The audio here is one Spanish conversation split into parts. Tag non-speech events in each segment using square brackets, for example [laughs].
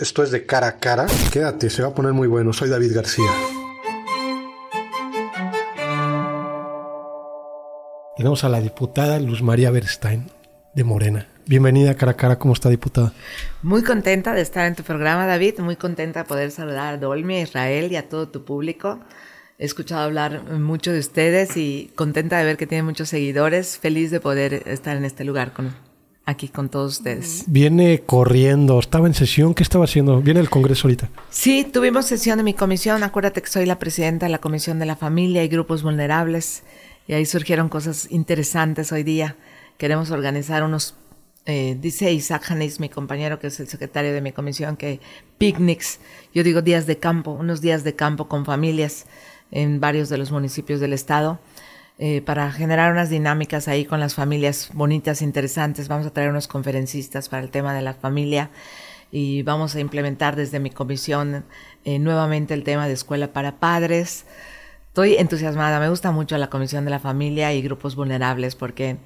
Esto es de cara a cara. Quédate, se va a poner muy bueno. Soy David García. Tenemos a la diputada Luz María Berstein de Morena. Bienvenida cara a cara, ¿cómo está diputada? Muy contenta de estar en tu programa, David, muy contenta de poder saludar a Dolmi, a Israel y a todo tu público. He escuchado hablar mucho de ustedes y contenta de ver que tienen muchos seguidores, feliz de poder estar en este lugar con, aquí con todos ustedes. Viene corriendo, estaba en sesión, ¿qué estaba haciendo? Viene el Congreso ahorita. Sí, tuvimos sesión de mi comisión, acuérdate que soy la presidenta de la Comisión de la Familia y Grupos Vulnerables y ahí surgieron cosas interesantes hoy día. Queremos organizar unos, eh, dice Isaac Hanis, mi compañero que es el secretario de mi comisión, que picnics, yo digo días de campo, unos días de campo con familias en varios de los municipios del estado eh, para generar unas dinámicas ahí con las familias bonitas, interesantes. Vamos a traer unos conferencistas para el tema de la familia y vamos a implementar desde mi comisión eh, nuevamente el tema de escuela para padres. Estoy entusiasmada, me gusta mucho la Comisión de la Familia y grupos vulnerables porque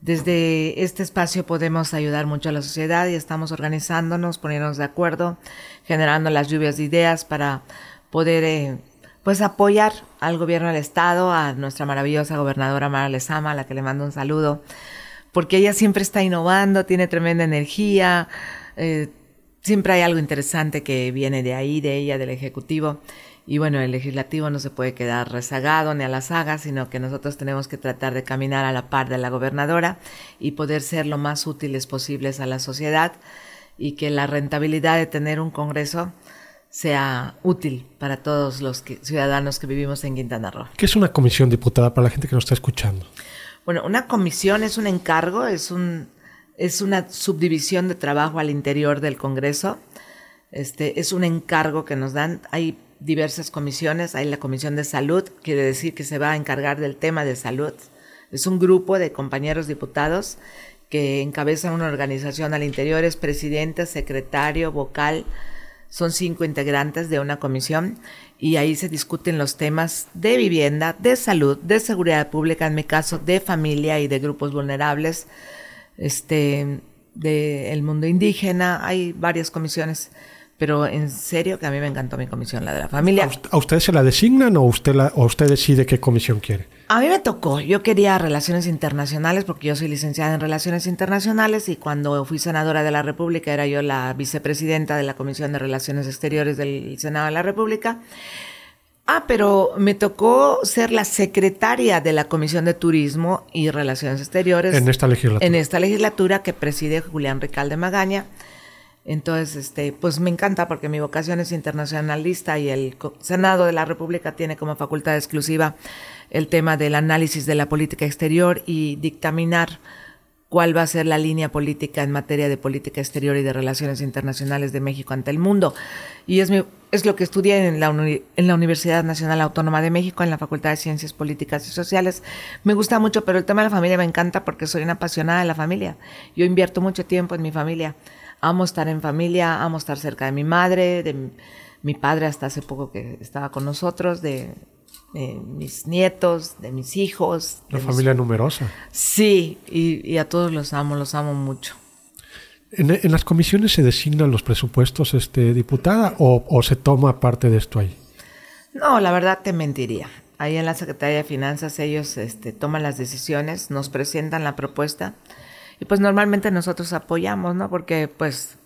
desde este espacio podemos ayudar mucho a la sociedad y estamos organizándonos, poniéndonos de acuerdo, generando las lluvias de ideas para poder eh, pues apoyar al gobierno del estado, a nuestra maravillosa gobernadora Mara Lezama, a la que le mando un saludo, porque ella siempre está innovando, tiene tremenda energía, eh, siempre hay algo interesante que viene de ahí, de ella, del Ejecutivo. Y bueno, el legislativo no se puede quedar rezagado ni a la saga, sino que nosotros tenemos que tratar de caminar a la par de la gobernadora y poder ser lo más útiles posibles a la sociedad y que la rentabilidad de tener un Congreso sea útil para todos los ciudadanos que vivimos en Quintana Roo. ¿Qué es una comisión diputada para la gente que nos está escuchando? Bueno, una comisión es un encargo, es un es una subdivisión de trabajo al interior del Congreso. Este es un encargo que nos dan. Hay diversas comisiones. Hay la comisión de salud, quiere decir que se va a encargar del tema de salud. Es un grupo de compañeros diputados que encabezan una organización al interior. Es presidente, secretario, vocal, son cinco integrantes de una comisión y ahí se discuten los temas de vivienda, de salud, de seguridad pública, en mi caso, de familia y de grupos vulnerables, este, del mundo indígena. Hay varias comisiones pero en serio que a mí me encantó mi comisión, la de la familia. ¿A usted se la designan o usted, o usted decide qué comisión quiere? A mí me tocó, yo quería relaciones internacionales porque yo soy licenciada en relaciones internacionales y cuando fui senadora de la República era yo la vicepresidenta de la Comisión de Relaciones Exteriores del Senado de la República. Ah, pero me tocó ser la secretaria de la Comisión de Turismo y Relaciones Exteriores. En esta legislatura. En esta legislatura que preside Julián Ricalde Magaña. Entonces, este, pues me encanta porque mi vocación es internacionalista y el Senado de la República tiene como facultad exclusiva el tema del análisis de la política exterior y dictaminar cuál va a ser la línea política en materia de política exterior y de relaciones internacionales de México ante el mundo. Y es, es lo que estudié en la, en la Universidad Nacional Autónoma de México, en la Facultad de Ciencias Políticas y Sociales. Me gusta mucho, pero el tema de la familia me encanta porque soy una apasionada de la familia. Yo invierto mucho tiempo en mi familia amo estar en familia, amo estar cerca de mi madre, de mi padre hasta hace poco que estaba con nosotros, de, mis nietos, de mis hijos. Una familia numerosa. Sí, y, a todos los amo, los amo mucho. ¿En, las comisiones se designan los presupuestos, este, diputada, o, o se toma parte de esto ahí? No, la verdad te mentiría. Ahí en la Secretaría de Finanzas ellos este, toman las decisiones, nos presentan la propuesta y pues normalmente nosotros apoyamos, ¿no? Porque pues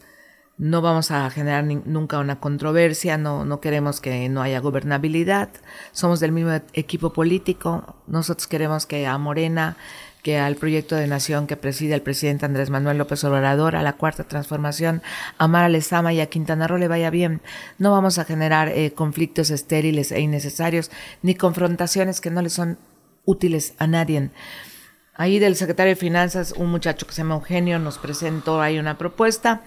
no vamos a generar nunca una controversia, no, no queremos que no haya gobernabilidad, somos del mismo equipo político, nosotros queremos que a Morena, que al proyecto de nación que preside el presidente Andrés Manuel López Obrador, a la cuarta transformación, a Mara Lezama y a Quintana Roo le vaya bien. No vamos a generar eh, conflictos estériles e innecesarios, ni confrontaciones que no le son útiles a nadie. Ahí del secretario de Finanzas, un muchacho que se llama Eugenio nos presentó ahí una propuesta,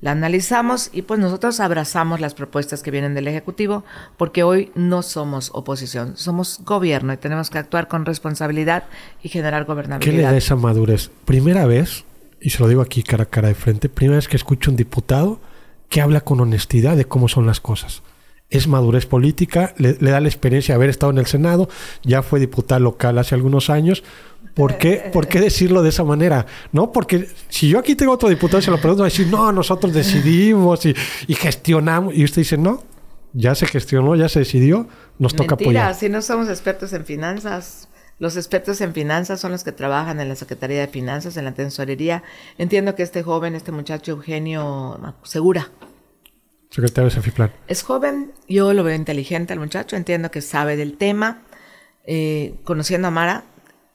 la analizamos y pues nosotros abrazamos las propuestas que vienen del Ejecutivo porque hoy no somos oposición, somos gobierno y tenemos que actuar con responsabilidad y generar gobernabilidad. ¿Qué le da esa madurez? Primera vez, y se lo digo aquí cara a cara de frente, primera vez que escucho un diputado que habla con honestidad de cómo son las cosas. Es madurez política, le, da la experiencia de haber estado en el Senado, ya fue diputada local hace algunos años. ¿Por qué, ¿Por qué decirlo de esa manera? ¿No? Porque si yo aquí tengo otro diputado y se lo pregunto, va a decir, no, nosotros decidimos y, y gestionamos. Y usted dice, no, ya se gestionó, ya se decidió, nos toca apoyar. si no somos expertos en finanzas. Los expertos en finanzas son los que trabajan en la Secretaría de Finanzas, en la tesorería. Entiendo que este joven, este muchacho Eugenio Segura, secretario de. Es joven, yo lo veo inteligente al muchacho, entiendo que sabe del tema. Eh, conociendo a Mara,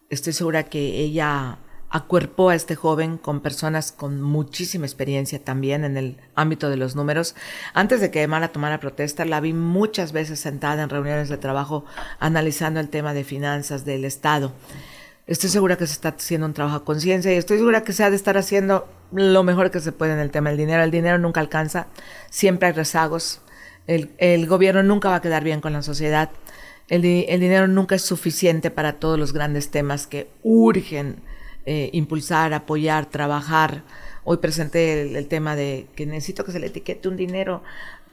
estoy segura que ella acuerpó a este joven con personas con muchísima experiencia también en el ámbito de los números. Antes de que Mara tomara protesta, la vi muchas veces sentada en reuniones de trabajo analizando el tema de finanzas del Estado. Estoy segura que se está haciendo un trabajo a conciencia y estoy segura que se ha de estar haciendo lo mejor que se puede en el tema del dinero. El dinero nunca alcanza, siempre hay rezagos. El, gobierno nunca va a quedar bien con la sociedad. El, dinero nunca es suficiente para todos los grandes temas que urgen eh, impulsar, apoyar, trabajar. Hoy presenté el, tema de que necesito que se le etiquete un dinero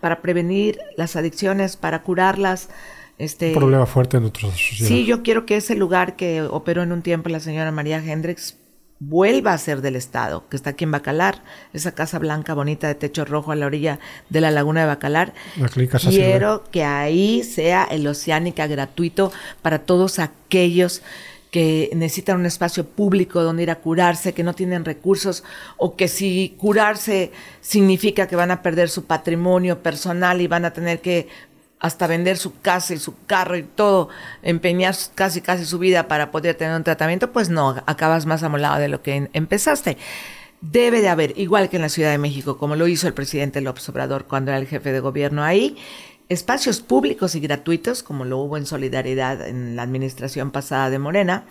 para prevenir las adicciones, para curarlas. Este, un problema fuerte en nuestra sociedad. Sí, yo quiero que ese lugar que operó en un tiempo la señora María Hendrix vuelva a ser del Estado, que está aquí en Bacalar, esa casa blanca bonita de techo rojo a la orilla de la laguna de Bacalar. Quiero que ahí sea el Oceánica gratuito para todos aquellos que necesitan un espacio público donde ir a curarse, que no tienen recursos o que si curarse significa que van a perder su patrimonio personal y van a tener que hasta vender su casa y su carro y todo, empeñar casi casi su vida para poder tener un tratamiento, pues no, acabas más amolado de lo que empezaste. Debe de haber, igual que en la Ciudad de México, como lo hizo el presidente López Obrador cuando era el jefe de gobierno ahí, espacios públicos y gratuitos, como lo hubo en Solidaridad en la administración pasada de Morena,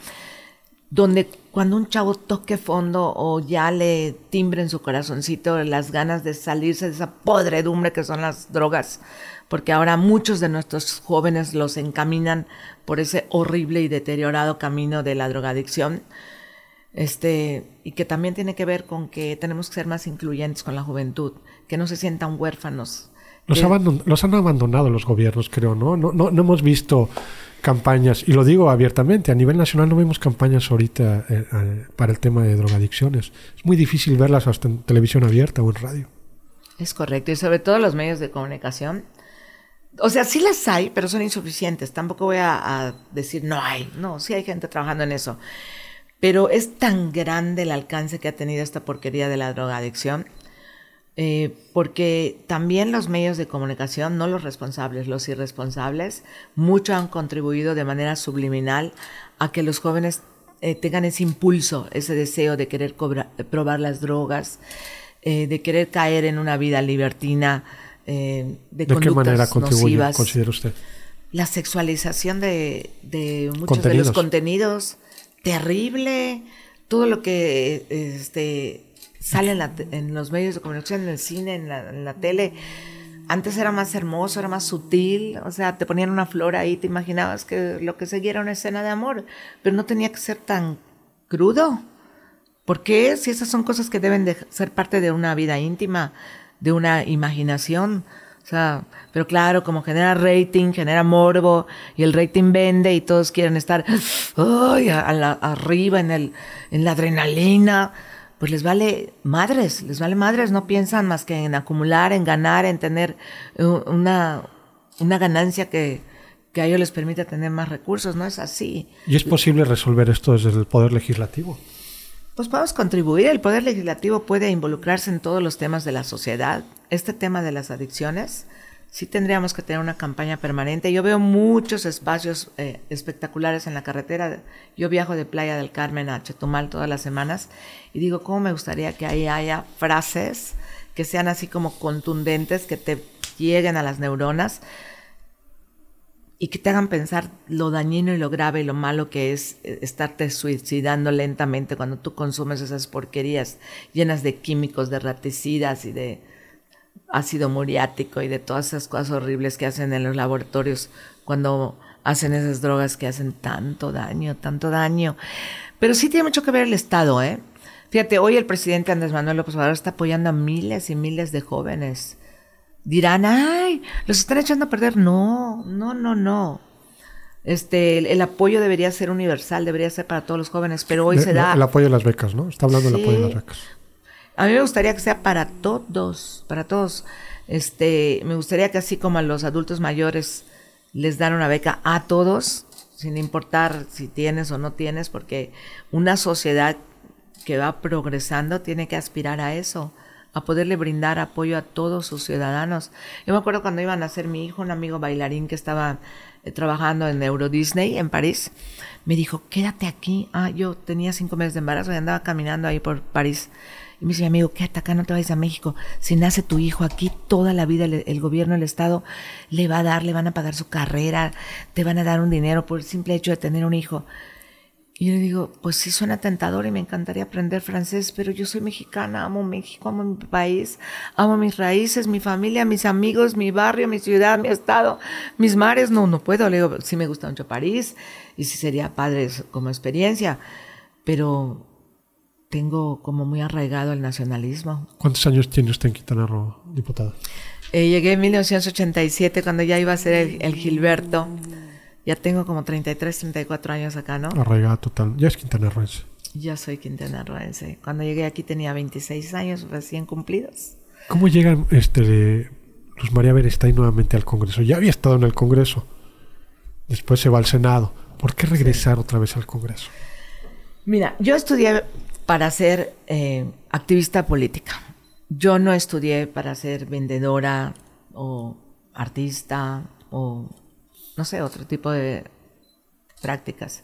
donde cuando un chavo toque fondo o ya le timbre en su corazoncito las ganas de salirse de esa podredumbre que son las drogas, porque ahora muchos de nuestros jóvenes los encaminan por ese horrible y deteriorado camino de la drogadicción. Este, y que también tiene que ver con que tenemos que ser más incluyentes con la juventud, que no se sientan huérfanos. Los, han abandonado los gobiernos, creo, ¿no? No, ¿no? no hemos visto campañas, y lo digo abiertamente, a nivel nacional no vemos campañas ahorita eh, eh, para el tema de drogadicciones. Es muy difícil verlas hasta en televisión abierta o en radio. Es correcto, y sobre todo los medios de comunicación o sea, sí las hay, pero son insuficientes. Tampoco voy a, decir no hay. No, sí hay gente trabajando en eso. Pero es tan grande el alcance que ha tenido esta porquería de la drogadicción, eh, porque también los medios de comunicación, no los responsables, los irresponsables, mucho han contribuido de manera subliminal a que los jóvenes eh, tengan ese impulso, ese deseo de querer probar las drogas, eh, de querer caer en una vida libertina eh, de, ¿De qué manera contribuye, considera usted? La sexualización de, muchos de los contenidos, terrible, todo lo que este, sale en, los medios de comunicación, en el cine, en la, tele. Antes era más hermoso, era más sutil, o sea, te ponían una flor ahí, te imaginabas que lo que seguía era una escena de amor, pero no tenía que ser tan crudo. ¿Por qué? Si esas son cosas que deben de ser parte de una vida íntima, de una imaginación. O sea, pero claro, como genera rating, genera morbo y el rating vende y todos quieren estar arriba en, el, en la adrenalina, pues les vale madres, les vale madres, no piensan más que en acumular, en ganar, en tener una, una ganancia que, que a ellos les permita tener más recursos, no es así. ¿Y es posible resolver esto desde el Poder Legislativo? Pues podemos contribuir. El Poder Legislativo puede involucrarse en todos los temas de la sociedad. Este tema de las adicciones, sí tendríamos que tener una campaña permanente. Yo veo muchos espacios eh, espectaculares en la carretera. Yo viajo de Playa del Carmen a Chetumal todas las semanas y digo, ¿cómo me gustaría que ahí haya frases que sean así como contundentes, que te lleguen a las neuronas? Y que te hagan pensar lo dañino y lo grave y lo malo que es eh, estarte suicidando lentamente cuando tú consumes esas porquerías llenas de químicos, de raticidas y de ácido muriático y de todas esas cosas horribles que hacen en los laboratorios cuando hacen esas drogas que hacen tanto daño, tanto daño. Pero sí tiene mucho que ver el Estado, ¿eh? Fíjate, hoy el presidente Andrés Manuel López Obrador está apoyando a miles y miles de jóvenes dirán, ay, los están echando a perder. No, no, no, no. Este, el, apoyo debería ser universal, debería ser para todos los jóvenes, pero hoy se da... El apoyo de las becas, ¿no? Está hablando del apoyo de las becas. A mí me gustaría que sea para todos, para todos. Este, me gustaría que así como a los adultos mayores les dan una beca a todos, sin importar si tienes o no tienes, porque una sociedad que va progresando tiene que aspirar a eso, a poderle brindar apoyo a todos sus ciudadanos. Yo me acuerdo cuando iban a ser mi hijo, un amigo bailarín que estaba eh, trabajando en Euro Disney en París, me dijo, quédate aquí. Ah, yo tenía cinco meses de embarazo y andaba caminando ahí por París. Y me dice mi amigo, quédate acá, no te vayas a México. Si nace tu hijo aquí, toda la vida el, gobierno, el Estado, le va a dar, le van a pagar su carrera, te van a dar un dinero por el simple hecho de tener un hijo. Y yo le digo, pues sí suena tentador y me encantaría aprender francés, pero yo soy mexicana, amo México, amo mi país, amo mis raíces, mi familia, mis amigos, mi barrio, mi ciudad, mi estado, mis mares. No, no puedo. Le digo, sí me gusta mucho París y sí sería padre como experiencia, pero tengo como muy arraigado el nacionalismo. ¿Cuántos años tiene usted en Quintana Roo, diputada? Eh, llegué en 1987 cuando ya iba a ser el, Gilberto. Ya tengo como 33, 34 años acá, ¿no? Arraigada total. Ya es quintanarroense. Ya soy quintanarroense. Cuando llegué aquí tenía 26 años recién cumplidos. ¿Cómo llegan este, Luz María Berestay nuevamente al Congreso? Ya había estado en el Congreso. Después se va al Senado. ¿Por qué regresar otra vez al Congreso? Mira, yo estudié para ser eh, activista política. Yo no estudié para ser vendedora o artista o, no sé, otro tipo de prácticas.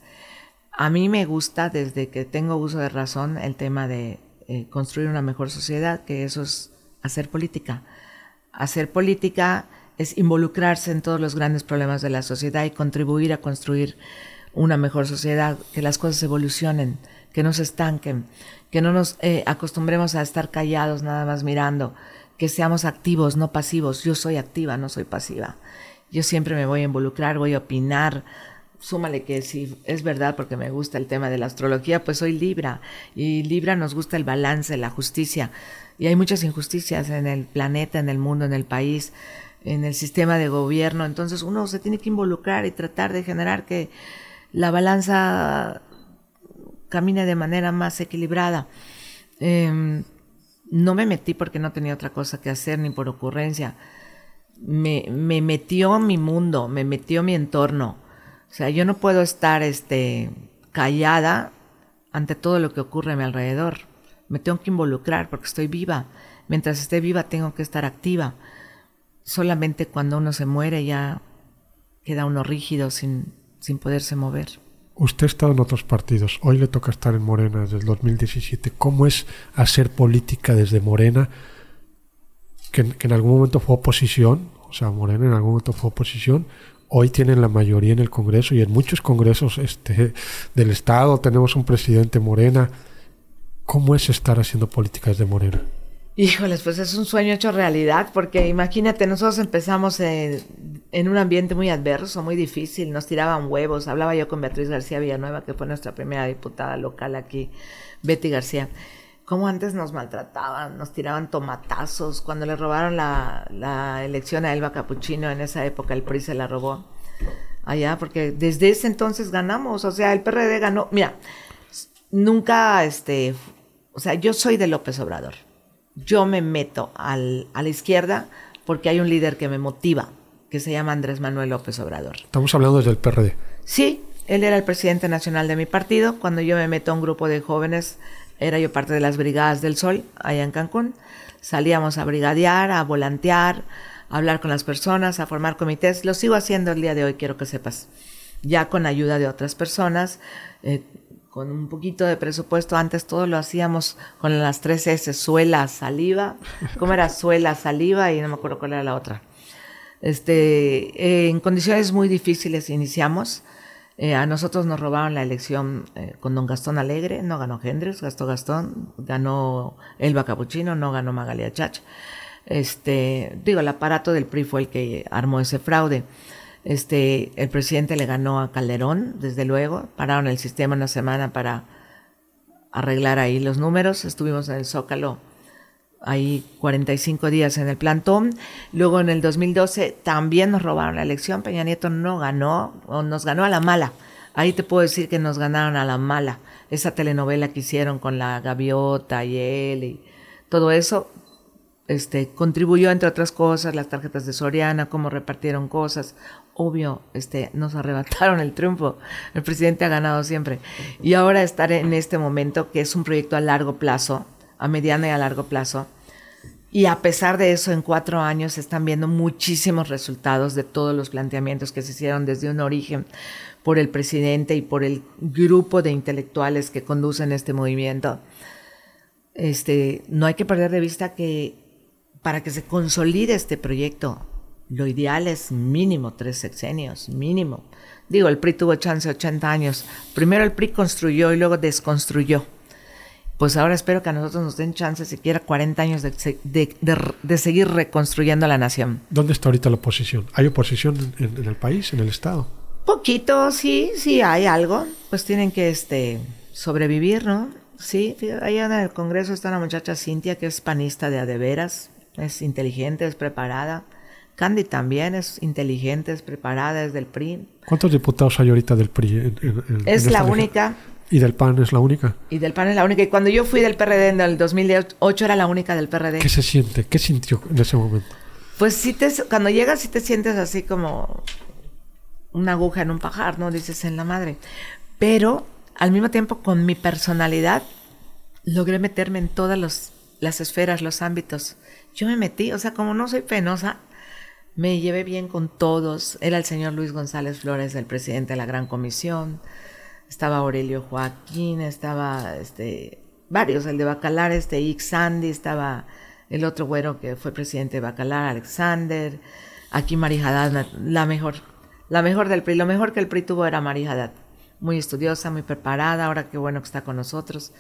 A mí me gusta desde que tengo uso de razón el tema de eh, construir una mejor sociedad, que eso es hacer política. Hacer política es involucrarse en todos los grandes problemas de la sociedad y contribuir a construir una mejor sociedad, que las cosas evolucionen que no se estanquen, que no nos eh, acostumbremos a estar callados nada más mirando, que seamos activos, no pasivos. Yo soy activa, no soy pasiva. Yo siempre me voy a involucrar, voy a opinar. Súmale que si es verdad porque me gusta el tema de la astrología, pues soy Libra y Libra nos gusta el balance, la justicia. Y hay muchas injusticias en el planeta, en el mundo, en el país, en el sistema de gobierno. Entonces uno se tiene que involucrar y tratar de generar que la balanza camine de manera más equilibrada. Em, no me metí porque no tenía otra cosa que hacer ni por ocurrencia. Me, me metió mi mundo, me metió mi entorno. O sea, yo no puedo estar este, callada ante todo lo que ocurre a mi alrededor. Me tengo que involucrar porque estoy viva. Mientras esté viva tengo que estar activa. Solamente cuando uno se muere ya queda uno rígido sin, sin poderse mover. Usted ha estado en otros partidos, hoy le toca estar en Morena desde el 2017. ¿Cómo es hacer política desde Morena, que, en algún momento fue oposición? O sea, Morena en algún momento fue oposición. Hoy tienen la mayoría en el Congreso y en muchos congresos este, del Estado tenemos un presidente Morena. ¿Cómo es estar haciendo política desde Morena? Híjoles, pues es un sueño hecho realidad, porque imagínate, nosotros empezamos en, un ambiente muy adverso, muy difícil, nos tiraban huevos. Hablaba yo con Beatriz García Villanueva, que fue nuestra primera diputada local aquí, Betty García. Cómo antes nos maltrataban, nos tiraban tomatazos. Cuando le robaron la, la elección a Elba Capuchino, en esa época el PRI se la robó allá, porque desde ese entonces ganamos, o sea, el PRD ganó. Mira, nunca, este, o sea, yo soy de López Obrador yo me meto al, a la izquierda porque hay un líder que me motiva, que se llama Andrés Manuel López Obrador. Estamos hablando desde el PRD. Sí, él era el presidente nacional de mi partido. Cuando yo me meto a un grupo de jóvenes, era yo parte de las Brigadas del Sol, allá en Cancún. Salíamos a brigadear, a volantear, a hablar con las personas, a formar comités. Lo sigo haciendo el día de hoy, quiero que sepas. Ya con ayuda de otras personas, eh, con un poquito de presupuesto. Antes todo lo hacíamos con las tres S, suela, saliva. ¿Cómo era? Suela, saliva y no me acuerdo cuál era la otra. Este, en condiciones muy difíciles iniciamos. Eh, a nosotros nos robaron la elección eh, con don Gastón Alegre, no ganó Gendres, gastó Gastón, ganó Elba Capuchino, no ganó Magalia Chach. Este, digo, el aparato del PRI fue el que armó ese fraude. Este, el presidente le ganó a Calderón, desde luego. Pararon el sistema una semana para arreglar ahí los números. Estuvimos en el Zócalo ahí 45 días en el plantón. Luego en el 2012 también nos robaron la elección. Peña Nieto no ganó, o nos ganó a la mala. Ahí te puedo decir que nos ganaron a la mala. Esa telenovela que hicieron con la gaviota y él y todo eso, este, contribuyó entre otras cosas, las tarjetas de Soriana, cómo repartieron cosas. Obvio, este, nos arrebataron el triunfo. El presidente ha ganado siempre. Y ahora estar en este momento, que es un proyecto a largo plazo, a mediano y a largo plazo, y a pesar de eso, en cuatro años se están viendo muchísimos resultados de todos los planteamientos que se hicieron desde un origen por el presidente y por el grupo de intelectuales que conducen este movimiento. Este, no hay que perder de vista que para que se consolide este proyecto, lo ideal es mínimo tres sexenios, mínimo. Digo, el PRI tuvo chance 80 años. Primero el PRI construyó y luego desconstruyó. Pues ahora espero que a nosotros nos den chance siquiera 40 años de, de, seguir reconstruyendo la nación. ¿Dónde está ahorita la oposición? ¿Hay oposición en, el país, en el Estado? Poquito, sí, sí hay algo. Pues tienen que este, sobrevivir, ¿no? Sí, ahí en el Congreso está una muchacha Cintia que es panista de adeveras, es inteligente, es preparada. Candy también es inteligente, es preparada, es del PRI. ¿Cuántos diputados hay ahorita del PRI? es la única. ¿Y del PAN es la única? Y del PAN es la única. Y cuando yo fui del PRD en el 2008 era la única del PRD. ¿Qué se siente? ¿Qué sintió en ese momento? Pues sí te, cuando llegas sí te sientes así como una aguja en un pajar, ¿no? Dices en la madre. Pero al mismo tiempo con mi personalidad logré meterme en todas las esferas, los ámbitos. Yo me metí, o sea, como no soy penosa, me llevé bien con todos. Era el señor Luis González Flores, el presidente de la Gran Comisión. Estaba Aurelio Joaquín, estaba este, varios, el de Bacalar, este Ix Sandy, estaba el otro güero que fue presidente de Bacalar, Alexander. Aquí Marijadad, la mejor, la mejor del PRI. Lo mejor que el PRI tuvo era Marijadad. Muy estudiosa, muy preparada, ahora qué bueno que está con nosotros.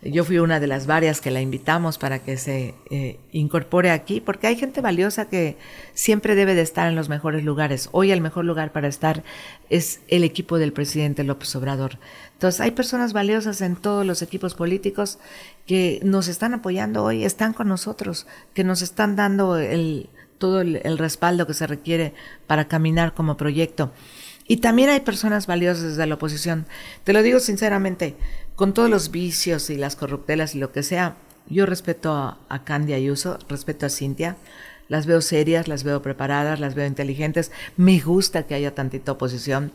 Yo fui una de las varias que la invitamos para que se eh, incorpore aquí, porque hay gente valiosa que siempre debe de estar en los mejores lugares. Hoy el mejor lugar para estar es el equipo del presidente López Obrador. Entonces hay personas valiosas en todos los equipos políticos que nos están apoyando hoy, están con nosotros, que nos están dando el, todo el respaldo que se requiere para caminar como proyecto. Y también hay personas valiosas desde la oposición. Te lo digo sinceramente, con todos los vicios y las corruptelas y lo que sea, yo respeto a, a Candy Ayuso, respeto a Cintia. Las veo serias, las veo preparadas, las veo inteligentes. Me gusta que haya tantita oposición.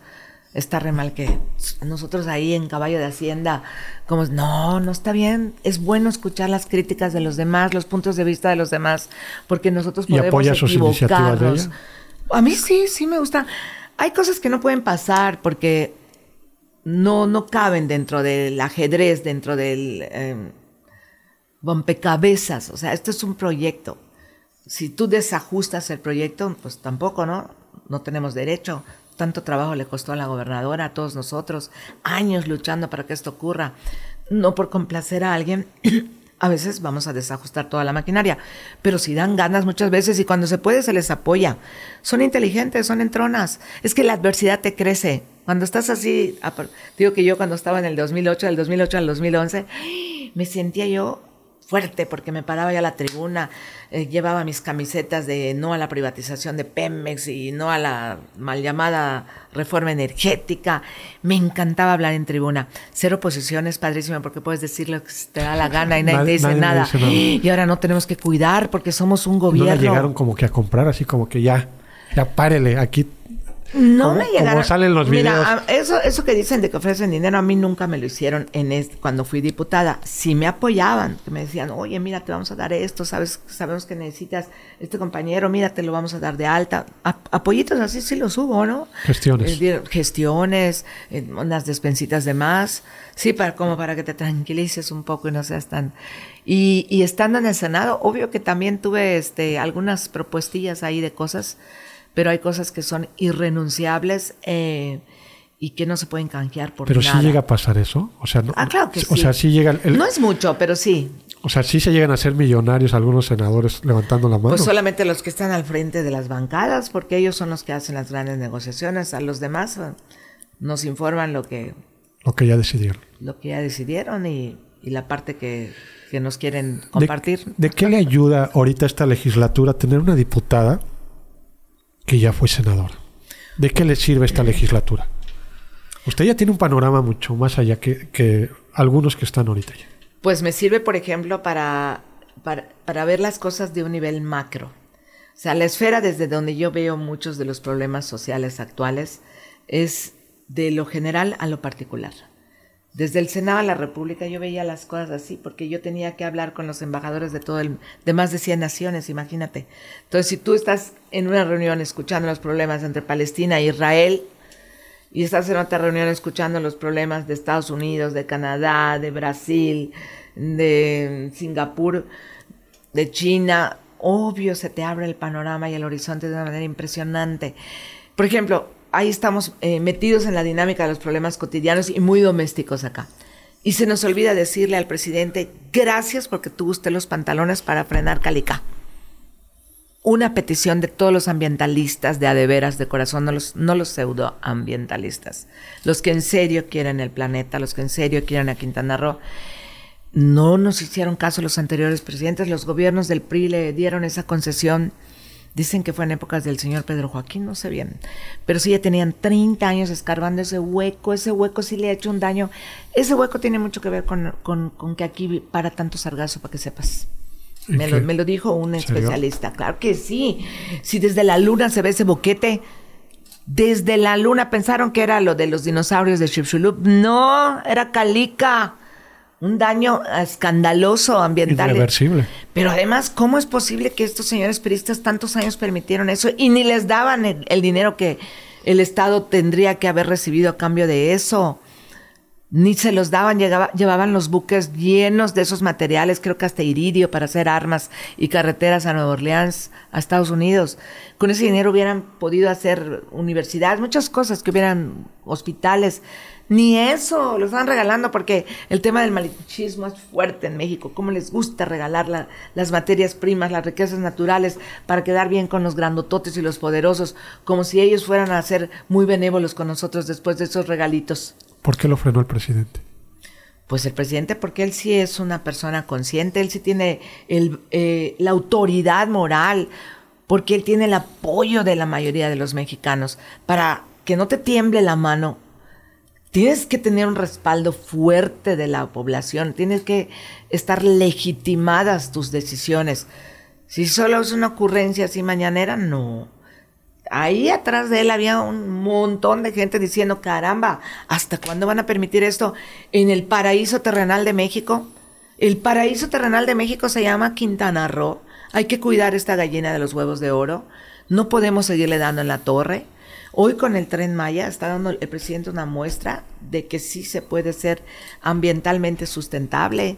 Está re mal que nosotros ahí en Caballo de Hacienda, como, no, no está bien. Es bueno escuchar las críticas de los demás, los puntos de vista de los demás, porque nosotros podemos ¿Y apoya sus iniciativas de ella? A mí sí, sí me gusta. Hay cosas que no pueden pasar porque no, no caben dentro del ajedrez, dentro del eh, rompecabezas. O sea, esto es un proyecto. Si tú desajustas el proyecto, pues tampoco, ¿no? No tenemos derecho. Tanto trabajo le costó a la gobernadora, a todos nosotros, años luchando para que esto ocurra. No por complacer a alguien, [clears throat] a veces vamos a desajustar toda la maquinaria, pero si dan ganas muchas veces y cuando se puede se les apoya. Son inteligentes, son entronas. Es que la adversidad te crece. Cuando estás así, digo que yo cuando estaba en el 2008, del 2008 al 2011, me sentía yo fuerte porque me paraba ya a la tribuna, eh, llevaba mis camisetas de no a la privatización de Pemex y no a la mal llamada reforma energética. Me encantaba hablar en tribuna. Cero posiciones, padrísimo, porque puedes decir lo que te da la gana y nadie, te dice, nada. Y ahora no tenemos que cuidar porque somos un gobierno. No llegaron como que a comprar así como que ya, ya párele, aquí no me llegaron. Como salen los videos. Mira, eso, eso que dicen de que ofrecen dinero, a mí nunca me lo hicieron en cuando fui diputada. Sí me apoyaban, que me decían, oye, mira, te vamos a dar esto, sabes, sabemos que necesitas este compañero, mira, te lo vamos a dar de alta. apoyitos así sí los hubo, ¿no? Gestiones. Eh, gestiones, eh, unas despensitas de más. Sí, para, como para que te tranquilices un poco y no seas tan... Y, y estando en el Senado, obvio que también tuve este, algunas propuestillas ahí de cosas pero hay cosas que son irrenunciables eh, y que no se pueden canjear por pero nada. Pero sí llega a pasar eso, o sea, no, ah, claro que o sea, sí llegan. no es mucho, pero sí. O sea, sí se llegan a ser millonarios algunos senadores levantando la mano. Pues solamente los que están al frente de las bancadas, porque ellos son los que hacen las grandes negociaciones. A los demás eh, nos informan lo que lo que ya decidieron. Lo que ya decidieron y, y la parte que que nos quieren compartir. ¿De, qué le ayuda ahorita esta legislatura tener una diputada que ya fue senadora? ¿De qué le sirve esta legislatura? Usted ya tiene un panorama mucho más allá que, que algunos que están ahorita ya. Pues me sirve, por ejemplo, para, para, para ver las cosas de un nivel macro. O sea, la esfera desde donde yo veo muchos de los problemas sociales actuales es de lo general a lo particular. Desde el Senado a la República yo veía las cosas así, porque yo tenía que hablar con los embajadores de todo el, de más de 100 naciones, imagínate. Entonces, si tú estás en una reunión escuchando los problemas entre Palestina e Israel, y estás en otra reunión escuchando los problemas de Estados Unidos, de Canadá, de Brasil, de Singapur, de China, obvio se te abre el panorama y el horizonte de una manera impresionante. Por ejemplo, ahí estamos eh, metidos en la dinámica de los problemas cotidianos y muy domésticos acá. Y se nos olvida decirle al presidente, gracias porque tuvo usted los pantalones para frenar Calica. Una petición de todos los ambientalistas de adeveras de corazón, no los, no los pseudoambientalistas, los que en serio quieren el planeta, los que en serio quieren a Quintana Roo. No nos hicieron caso los anteriores presidentes, los gobiernos del PRI le dieron esa concesión Dicen que fue en épocas del señor Pedro Joaquín, no sé bien. Pero sí ya tenían 30 años escarbando ese hueco, ese hueco sí le ha hecho un daño. Ese hueco tiene mucho que ver con, que aquí para tanto sargazo, para que sepas. Me lo, me lo, dijo un especialista. Claro que sí. Si desde la luna se ve ese boquete, desde la luna pensaron que era lo de los dinosaurios de Chipchulup. No, era calica un daño escandaloso ambiental. Irreversible. Pero además, ¿cómo es posible que estos señores periodistas tantos años permitieron eso y ni les daban el, dinero que el Estado tendría que haber recibido a cambio de eso? Ni se los daban, llevaban los buques llenos de esos materiales, creo que hasta iridio para hacer armas y carreteras a Nueva Orleans, a Estados Unidos. Con ese dinero hubieran podido hacer universidades, muchas cosas que hubieran hospitales ni eso, lo están regalando porque el tema del malichismo es fuerte en México. ¿Cómo les gusta regalar las materias primas, las riquezas naturales para quedar bien con los grandototes y los poderosos, como si ellos fueran a ser muy benévolos con nosotros después de esos regalitos? ¿Por qué lo frenó el presidente? Pues el presidente, porque él sí es una persona consciente, él sí tiene eh, la autoridad moral, porque él tiene el apoyo de la mayoría de los mexicanos para que no te tiemble la mano tienes que tener un respaldo fuerte de la población, tienes que estar legitimadas tus decisiones. Si solo es una ocurrencia así mañanera, no. Ahí atrás de él había un montón de gente diciendo, caramba, ¿hasta cuándo van a permitir esto en el paraíso terrenal de México? El paraíso terrenal de México se llama Quintana Roo. Hay que cuidar esta gallina de los huevos de oro. No podemos seguirle dando en la torre. Hoy con el tren Maya está dando el presidente una muestra de que sí se puede ser ambientalmente sustentable.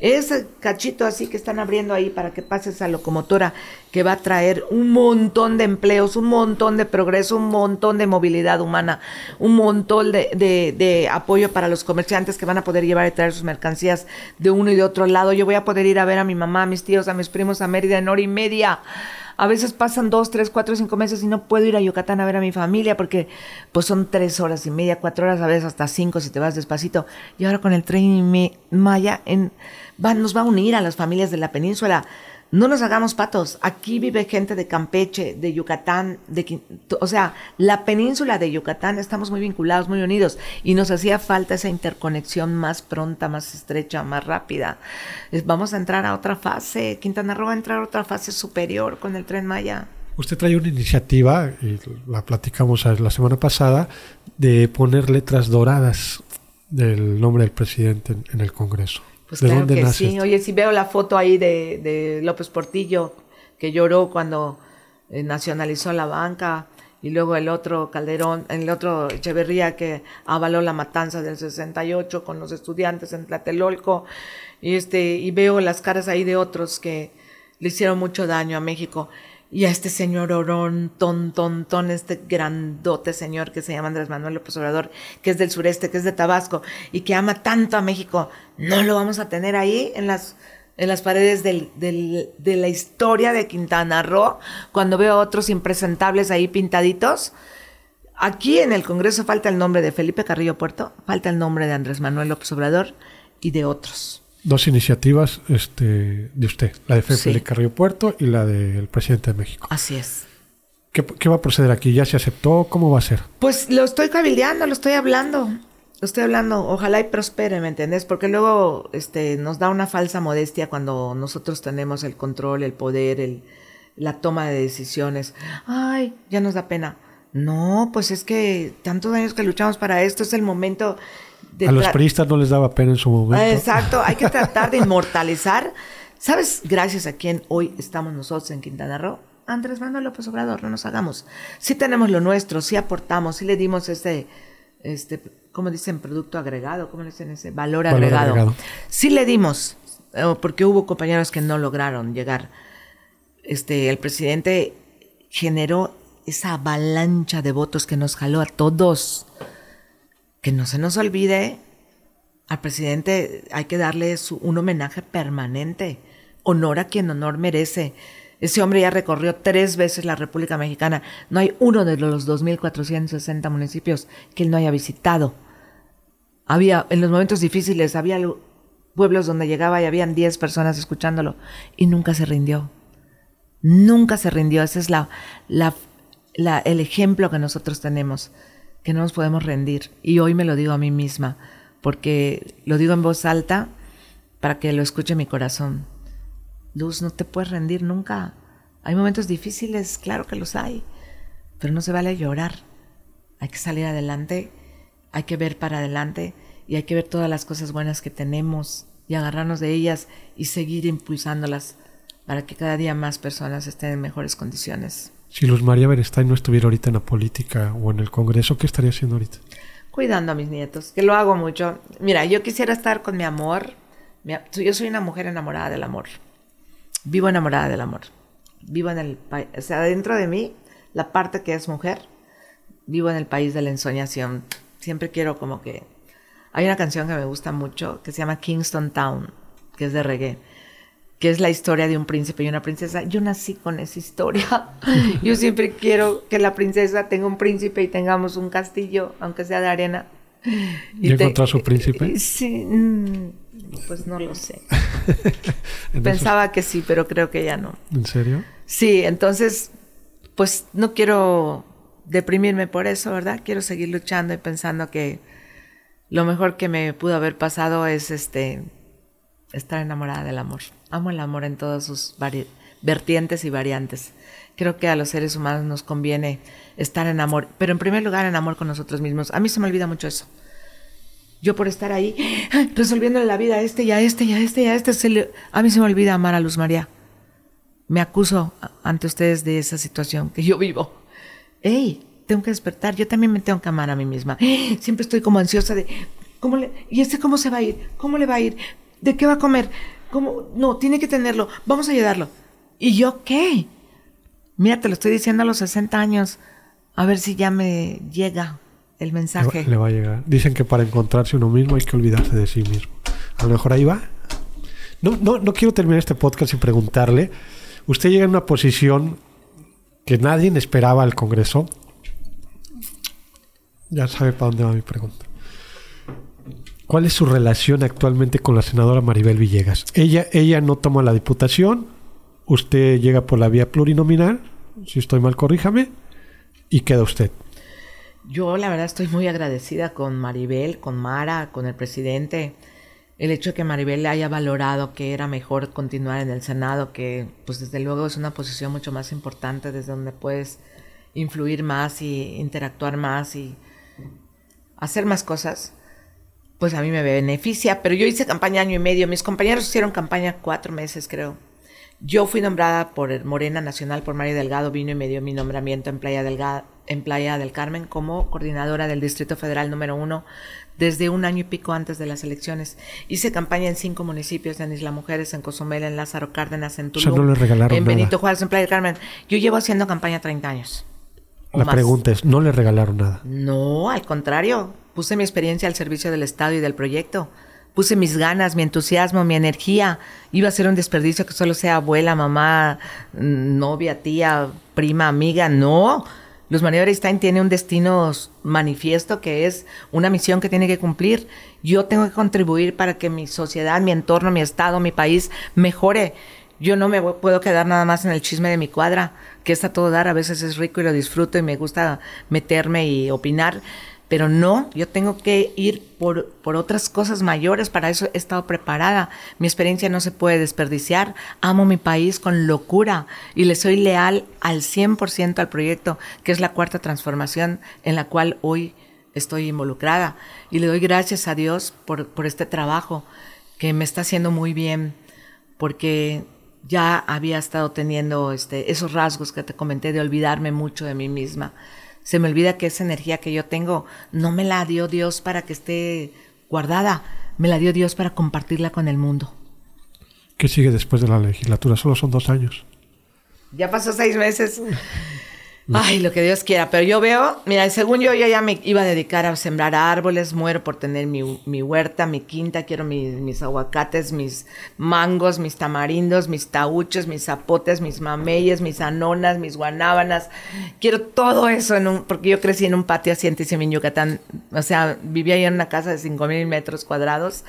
Ese cachito así que están abriendo ahí para que pase esa locomotora que va a traer un montón de empleos, un montón de progreso, un montón de movilidad humana, un montón de, de apoyo para los comerciantes que van a poder llevar y traer sus mercancías de uno y de otro lado. Yo voy a poder ir a ver a mi mamá, a mis tíos, a mis primos a Mérida en hora y media. A veces pasan dos, tres, cuatro, cinco meses y no puedo ir a Yucatán a ver a mi familia porque pues son tres horas y media, cuatro horas, a veces hasta cinco si te vas despacito. Y ahora con el tren Maya en, va, nos va a unir a las familias de la península. No nos hagamos patos. Aquí vive gente de Campeche, de Yucatán, de, o sea, la península de Yucatán, estamos muy vinculados, muy unidos y nos hacía falta esa interconexión más pronta, más estrecha, más rápida. Vamos a entrar a otra fase. Quintana Roo va a entrar a otra fase superior con el tren Maya. Usted trae una iniciativa, y la platicamos la semana pasada, de poner letras doradas del nombre del presidente en el Congreso. Pues claro que sí. Oye, si veo la foto ahí de, López Portillo, que lloró cuando eh, nacionalizó la banca, y luego el otro Calderón, el otro Echeverría que avaló la matanza del 68 con los estudiantes en Tlatelolco, y, este, y veo las caras ahí de otros que le hicieron mucho daño a México y a este señor orón, ton, ton, ton, este grandote señor que se llama Andrés Manuel López Obrador, que es del sureste, que es de Tabasco y que ama tanto a México, no lo vamos a tener ahí en las, en las paredes del, de la historia de Quintana Roo, cuando veo a otros impresentables ahí pintaditos. Aquí en el Congreso falta el nombre de Felipe Carrillo Puerto, falta el nombre de Andrés Manuel López Obrador y de otros. Dos iniciativas este, de usted, la de Felipe Carrillo Puerto y la del presidente de México. Así es. ¿Qué, ¿Qué, va a proceder aquí? ¿Ya se aceptó? ¿Cómo va a ser? Pues lo estoy cabildeando, lo estoy hablando. Lo estoy hablando, ojalá y prospere, ¿me entendés? Porque luego este, nos da una falsa modestia cuando nosotros tenemos el control, el poder, el, la toma de decisiones. Ay, ya nos da pena. No, pues es que tantos años que luchamos para esto, es el momento. A los priistas no les daba pena en su momento. Exacto, hay que tratar de inmortalizar. ¿Sabes gracias a quién hoy estamos nosotros en Quintana Roo? Andrés Manuel López Obrador, no nos hagamos. Sí tenemos lo nuestro, sí aportamos, sí le dimos este, este, ¿cómo dicen? Producto agregado, ¿cómo le dicen ese? Valor, agregado. Sí le dimos, eh, porque hubo compañeros que no lograron llegar. Este, el presidente generó esa avalancha de votos que nos jaló a todos. Que no se nos olvide, al presidente hay que darle un homenaje permanente. Honor a quien honor merece. Ese hombre ya recorrió tres veces la República Mexicana. No hay uno de los 2.460 municipios que él no haya visitado. Había, en los momentos difíciles, había pueblos donde llegaba y habían 10 personas escuchándolo y nunca se rindió. Nunca se rindió. Ese es la, la, el ejemplo que nosotros tenemos, que no nos podemos rendir. Y hoy me lo digo a mí misma, porque lo digo en voz alta para que lo escuche mi corazón. Luz, no te puedes rendir nunca. Hay momentos difíciles, claro que los hay, pero no se vale llorar. Hay que salir adelante, hay que ver para adelante y hay que ver todas las cosas buenas que tenemos y agarrarnos de ellas y seguir impulsándolas para que cada día más personas estén en mejores condiciones. Si Luz María Berestain no estuviera ahorita en la política o en el Congreso, ¿qué estaría haciendo ahorita? Cuidando a mis nietos, que lo hago mucho. Mira, yo quisiera estar con mi amor. Yo soy una mujer enamorada del amor vivo enamorada del amor. Vivo en el país, o sea, dentro de mí, la parte que es mujer, vivo en el país de la ensoñación. Siempre quiero como que... Hay una canción que me gusta mucho que se llama Kingston Town, que es de reggae, que es la historia de un príncipe y una princesa. Yo nací con esa historia. [laughs] Yo siempre quiero que la princesa tenga un príncipe y tengamos un castillo, aunque sea de arena. ¿Y, encontrar su príncipe? Sí, mm, pues no lo sé. [laughs] Pensaba que sí, pero creo que ya no. ¿En serio? Sí, entonces, pues no quiero deprimirme por eso, ¿verdad? Quiero seguir luchando y pensando que lo mejor que me pudo haber pasado es este estar enamorada del amor. Amo el amor en todas sus vertientes y variantes. Creo que a los seres humanos nos conviene estar en amor, pero en primer lugar en amor con nosotros mismos. A mí se me olvida mucho eso. Yo por estar ahí [gasps] resolviéndole la vida a este y a este y a este y a este, a mí se me olvida amar a Luz María. Me acuso ante ustedes de esa situación que yo vivo. ¡Ey! Tengo que despertar. Yo también me tengo que amar a mí misma. [gasps] Siempre estoy como ansiosa de, ¿cómo le, ¿y este cómo se va a ir? ¿Cómo le va a ir? ¿De qué va a comer? ¿Cómo? No, tiene que tenerlo. Vamos a ayudarlo. ¿Y yo qué? Mira, te lo estoy diciendo a los 60 años. A ver si ya me llega el mensaje. Le va, a llegar. Dicen que para encontrarse uno mismo hay que olvidarse de sí mismo. A lo mejor ahí va. No, no, no quiero terminar este podcast sin preguntarle. Usted llega en una posición que nadie esperaba al Congreso. Ya sabe para dónde va mi pregunta. ¿Cuál es su relación actualmente con la senadora Maribel Villegas? Ella, ella no toma la diputación. Usted llega por la vía plurinominal. Si estoy mal, corríjame. Y queda usted. Yo la verdad estoy muy agradecida con Maribel, con Mara, con el presidente. El hecho de que Maribel haya valorado que era mejor continuar en el Senado, que pues desde luego es una posición mucho más importante desde donde puedes influir más y interactuar más y hacer más cosas, pues a mí me beneficia. Pero yo hice campaña año y medio, mis compañeros hicieron campaña cuatro meses creo. Yo fui nombrada por Morena Nacional por Mario Delgado, vino y me dio mi nombramiento en Playa, Delgado, en Playa del Carmen como coordinadora del Distrito Federal número uno desde un año y pico antes de las elecciones. Hice campaña en cinco municipios, en Isla Mujeres, en Cozumel, en Lázaro Cárdenas, en Tulum, en Benito Juárez, en Playa del Carmen. Yo llevo haciendo campaña 30 años. La pregunta es, ¿no le regalaron nada? No, al contrario. Puse mi experiencia al servicio del Estado y del proyecto puse mis ganas, mi entusiasmo, mi energía. Iba a ser un desperdicio que solo sea abuela, mamá, novia, tía, prima, amiga. No. Luz María Beristain tiene un destino manifiesto que es una misión que tiene que cumplir. Yo tengo que contribuir para que mi sociedad, mi entorno, mi estado, mi país mejore. Yo no me puedo quedar nada más en el chisme de mi cuadra, que está todo dar, a veces es rico y lo disfruto y me gusta meterme y opinar, pero no, yo tengo que ir por, por, otras cosas mayores, para eso he estado preparada. Mi experiencia no se puede desperdiciar. Amo mi país con locura y le soy leal al 100% al proyecto, que es la cuarta transformación en la cual hoy estoy involucrada. Y le doy gracias a Dios por, por este trabajo que me está haciendo muy bien, porque ya había estado teniendo este, esos rasgos que te comenté de olvidarme mucho de mí misma se me olvida que esa energía que yo tengo no me la dio Dios para que esté guardada, me la dio Dios para compartirla con el mundo. ¿Qué sigue después de la legislatura? Solo son dos años. Ya pasó seis meses. Ay, lo que Dios quiera. Pero yo veo, mira, según yo, yo ya me iba a dedicar a sembrar árboles, muero por tener mi, huerta, mi quinta, quiero mis aguacates, mis mangos, mis tamarindos, mis tauches, mis zapotes, mis mameyes, mis anonas, mis guanábanas. Quiero todo eso, en un, porque yo crecí en un patio asientísimo en Yucatán. O sea, vivía ahí en una casa de 5 mil metros cuadrados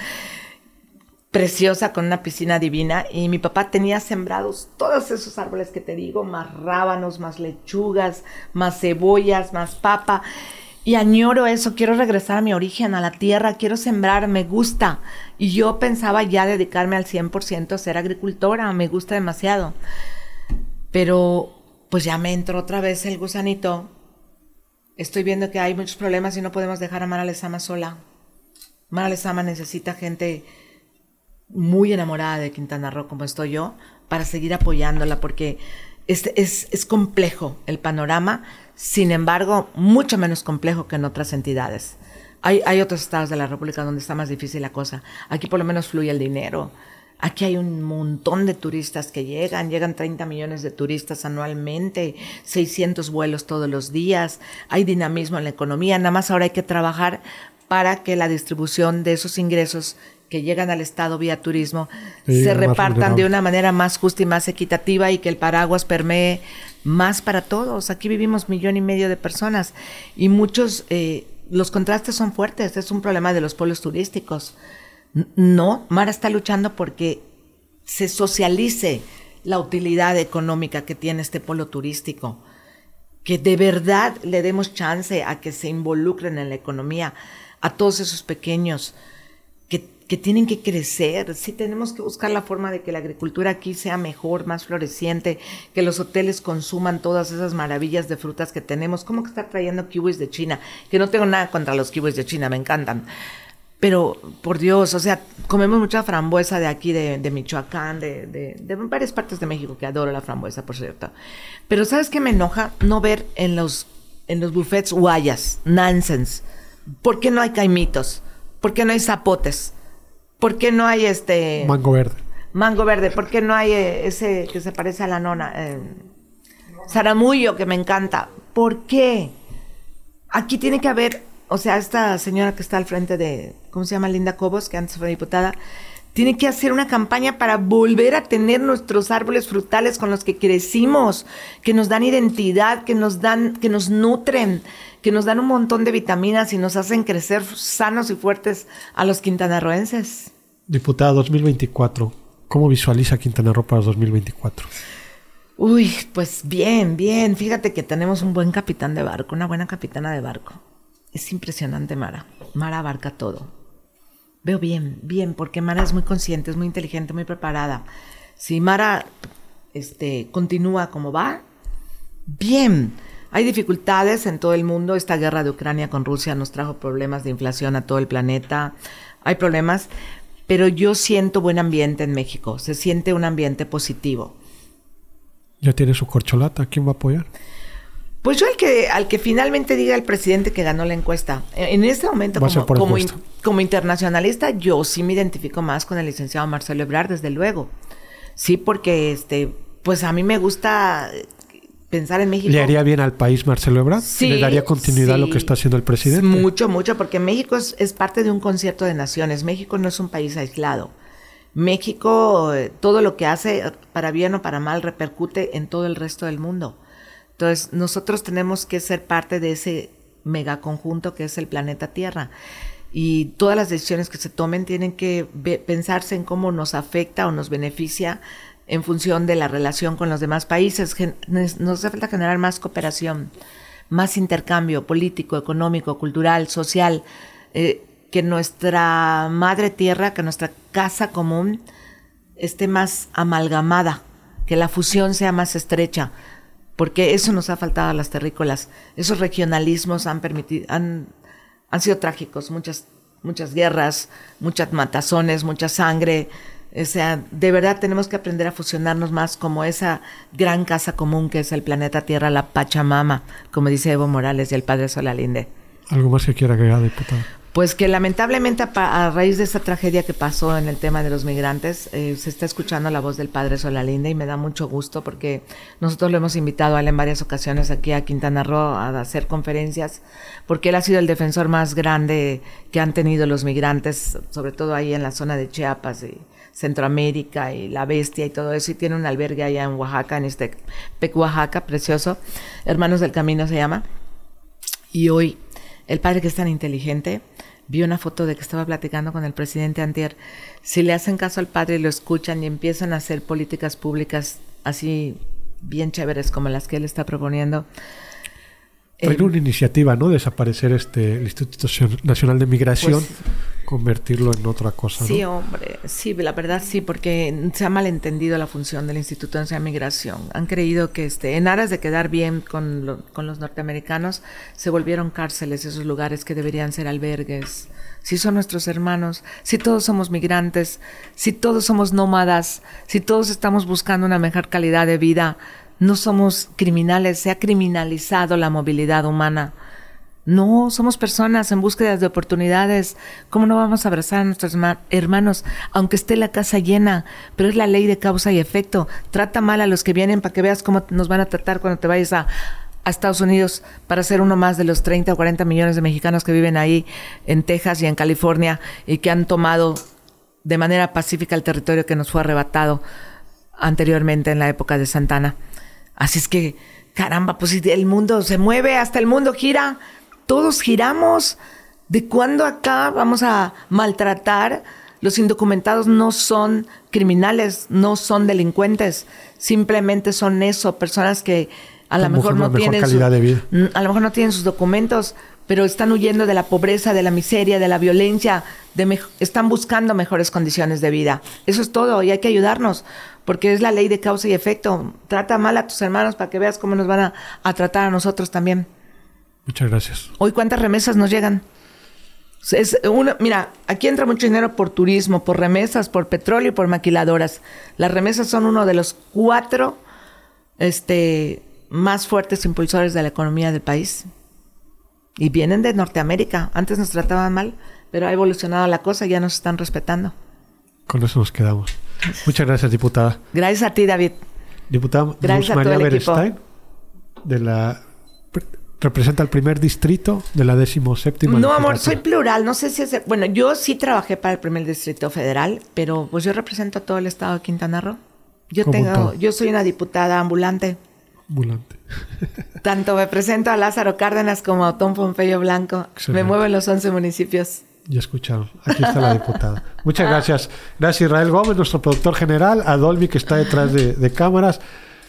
preciosa con una piscina divina y mi papá tenía sembrados todos esos árboles que te digo, más rábanos, más lechugas, más cebollas, más papa. Y añoro eso, quiero regresar a mi origen, a la tierra, quiero sembrar, me gusta. Y yo pensaba ya dedicarme al 100% a ser agricultora, me gusta demasiado. Pero pues ya me entró otra vez el gusanito. Estoy viendo que hay muchos problemas y no podemos dejar a Mara Lezama sola. Mara Lezama necesita gente muy enamorada de Quintana Roo como estoy yo, para seguir apoyándola, porque es, es, es, complejo el panorama, sin embargo, mucho menos complejo que en otras entidades. Hay, hay otros estados de la República donde está más difícil la cosa. Aquí por lo menos fluye el dinero. Aquí hay un montón de turistas que llegan, llegan 30 millones de turistas anualmente, 600 vuelos todos los días, hay dinamismo en la economía, nada más ahora hay que trabajar para que la distribución de esos ingresos que llegan al Estado vía turismo se repartan de una manera más justa y más equitativa y que el paraguas permee más para todos. Aquí vivimos millón y medio de personas y muchos, eh, los contrastes son fuertes, es un problema de los pueblos turísticos. No, Mara está luchando porque se socialice la utilidad económica que tiene este polo turístico, que de verdad le demos chance a que se involucren en la economía a todos esos pequeños que tienen que crecer. Sí tenemos que buscar la forma de que la agricultura aquí sea mejor, más floreciente, que los hoteles consuman todas esas maravillas de frutas que tenemos. ¿Cómo que está trayendo kiwis de China? Que no tengo nada contra los kiwis de China, me encantan. Pero, por Dios, o sea, comemos mucha frambuesa de aquí, de, Michoacán, de, de, varias partes de México, que adoro la frambuesa, por cierto. Pero, ¿sabes qué me enoja? No ver en los, en los buffets guayas, nonsense. ¿Por qué no hay caimitos? ¿Por qué no hay zapotes? ¿Por qué no hay este... Mango verde. Mango verde. ¿Por qué no hay eh, ese que se parece a la nona? Eh, que me encanta. ¿Por qué? Aquí tiene que haber, o sea, esta señora que está al frente de, ¿cómo se llama? Linda Cobos, que antes fue diputada, tiene que hacer una campaña para volver a tener nuestros árboles frutales con los que crecimos, que nos dan identidad, que nos dan, que nos nutren, que nos dan un montón de vitaminas y nos hacen crecer sanos y fuertes a los quintanarroenses. Diputada 2024, ¿cómo visualiza Quintana Roo para 2024? Uy, pues bien, bien. Fíjate que tenemos un buen capitán de barco, una buena capitana de barco. Es impresionante, Mara. Mara abarca todo. Veo bien, bien, porque Mara es muy consciente, es muy inteligente, muy preparada. Si Mara este, continúa como va, bien. Hay dificultades en todo el mundo. Esta guerra de Ucrania con Rusia nos trajo problemas de inflación a todo el planeta. Hay problemas, pero yo siento buen ambiente en México. Se siente un ambiente positivo. ¿Ya tiene su corcholata? ¿Quién va a apoyar? Pues yo al que, al que finalmente diga el presidente que ganó la encuesta. En este momento, como, como, internacionalista, yo sí me identifico más con el licenciado Marcelo Ebrard, desde luego. Sí, porque este, pues a mí me gusta pensar en México. ¿Le haría bien al país Marcelo Ebrard? Sí, ¿Le daría continuidad a lo que está haciendo el presidente? Mucho, mucho, porque México es, parte de un concierto de naciones. México no es un país aislado. México, eh, todo lo que hace, para bien o para mal, repercute en todo el resto del mundo. Entonces, nosotros tenemos que ser parte de ese megaconjunto que es el planeta Tierra. Y todas las decisiones que se tomen tienen que pensarse en cómo nos afecta o nos beneficia en función de la relación con los demás países. Nos hace falta generar más cooperación, más intercambio político, económico, cultural, social, eh, que nuestra madre tierra, que nuestra casa común esté más amalgamada, que la fusión sea más estrecha, porque eso nos ha faltado a las terrícolas. Esos regionalismos han permitido, han, han sido trágicos, muchas, muchas guerras, muchas matazones, mucha sangre. O sea, de verdad tenemos que aprender a fusionarnos más como esa gran casa común que es el planeta Tierra, la Pachamama, como dice Evo Morales y el padre Solalinde. ¿Algo más que quiera agregar, diputado? Pues que lamentablemente a, raíz de esta tragedia que pasó en el tema de los migrantes, eh, se está escuchando la voz del padre Solalinde y me da mucho gusto porque nosotros lo hemos invitado a él en varias ocasiones aquí a Quintana Roo a hacer conferencias, porque él ha sido el defensor más grande que han tenido los migrantes, sobre todo ahí en la zona de Chiapas y Centroamérica y La Bestia y todo eso, y tiene un albergue allá en Oaxaca, en este Pec, Oaxaca, precioso, Hermanos del Camino se llama, y hoy el padre que es tan inteligente, vi una foto de que estaba platicando con el presidente Antier. Si le hacen caso al padre y lo escuchan y empiezan a hacer políticas públicas así bien chéveres como las que él está proponiendo. Hay una iniciativa, ¿no? Desaparecer este el Instituto Nacional de Migración. Pues convertirlo en otra cosa. Sí, hombre, sí, la verdad sí, porque se ha malentendido la función del Instituto de Migración. Han creído que este, en aras de quedar bien con, con los norteamericanos, se volvieron cárceles esos lugares que deberían ser albergues. Si son nuestros hermanos, si todos somos migrantes, si todos somos nómadas, si todos estamos buscando una mejor calidad de vida, no somos criminales, se ha criminalizado la movilidad humana. No, somos personas en búsqueda de oportunidades. ¿Cómo no vamos a abrazar a nuestros hermanos, aunque esté la casa llena? Pero es la ley de causa y efecto. Trata mal a los que vienen para que veas cómo nos van a tratar cuando te vayas a, Estados Unidos para ser uno más de los 30 o 40 millones de mexicanos que viven ahí en Texas y en California y que han tomado de manera pacífica el territorio que nos fue arrebatado anteriormente en la época de Santana. Así es que, caramba, pues el mundo se mueve, hasta el mundo gira todos giramos. ¿De cuándo acá vamos a maltratar? Los indocumentados no son criminales, no son delincuentes, simplemente son eso, personas que a lo mejor no tienen mm, a lo mejor no tienen sus documentos, pero están huyendo de la pobreza, de la miseria, de la violencia, están buscando mejores condiciones de vida. Eso es todo y hay que ayudarnos, porque es la ley de causa y efecto. Trata mal a tus hermanos para que veas cómo nos van a tratar a nosotros también. Muchas gracias. Hoy, ¿cuántas remesas nos llegan? Es una, mira, aquí entra mucho dinero por turismo, por remesas, por petróleo y por maquiladoras. Las remesas son uno de los cuatro este, más fuertes impulsores de la economía del país. Y vienen de Norteamérica. Antes nos trataban mal, pero ha evolucionado la cosa y ya nos están respetando. Con eso nos quedamos. Muchas gracias, diputada. Gracias a ti, David. Diputada Gracias María Berestein, de la representa el primer distrito de la séptima. No, amor, soy plural. No sé si es. Bueno, yo sí trabajé para el primer distrito federal, pero pues yo represento a todo el estado de Quintana Roo. Yo tengo, yo soy una diputada ambulante. Ambulante. [laughs] Tanto me presento a Lázaro Cárdenas como a Tom Pompeyo Blanco. Me muevo en los 11 municipios. Ya escucharon. Aquí está la [laughs] diputada. Muchas gracias. Gracias Israel Gómez, nuestro productor general, a Dolby que está detrás de, de cámaras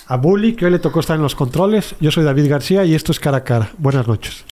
a Bully, que hoy le tocó estar en los controles. Yo soy David García y esto es Cara a Cara. Buenas noches.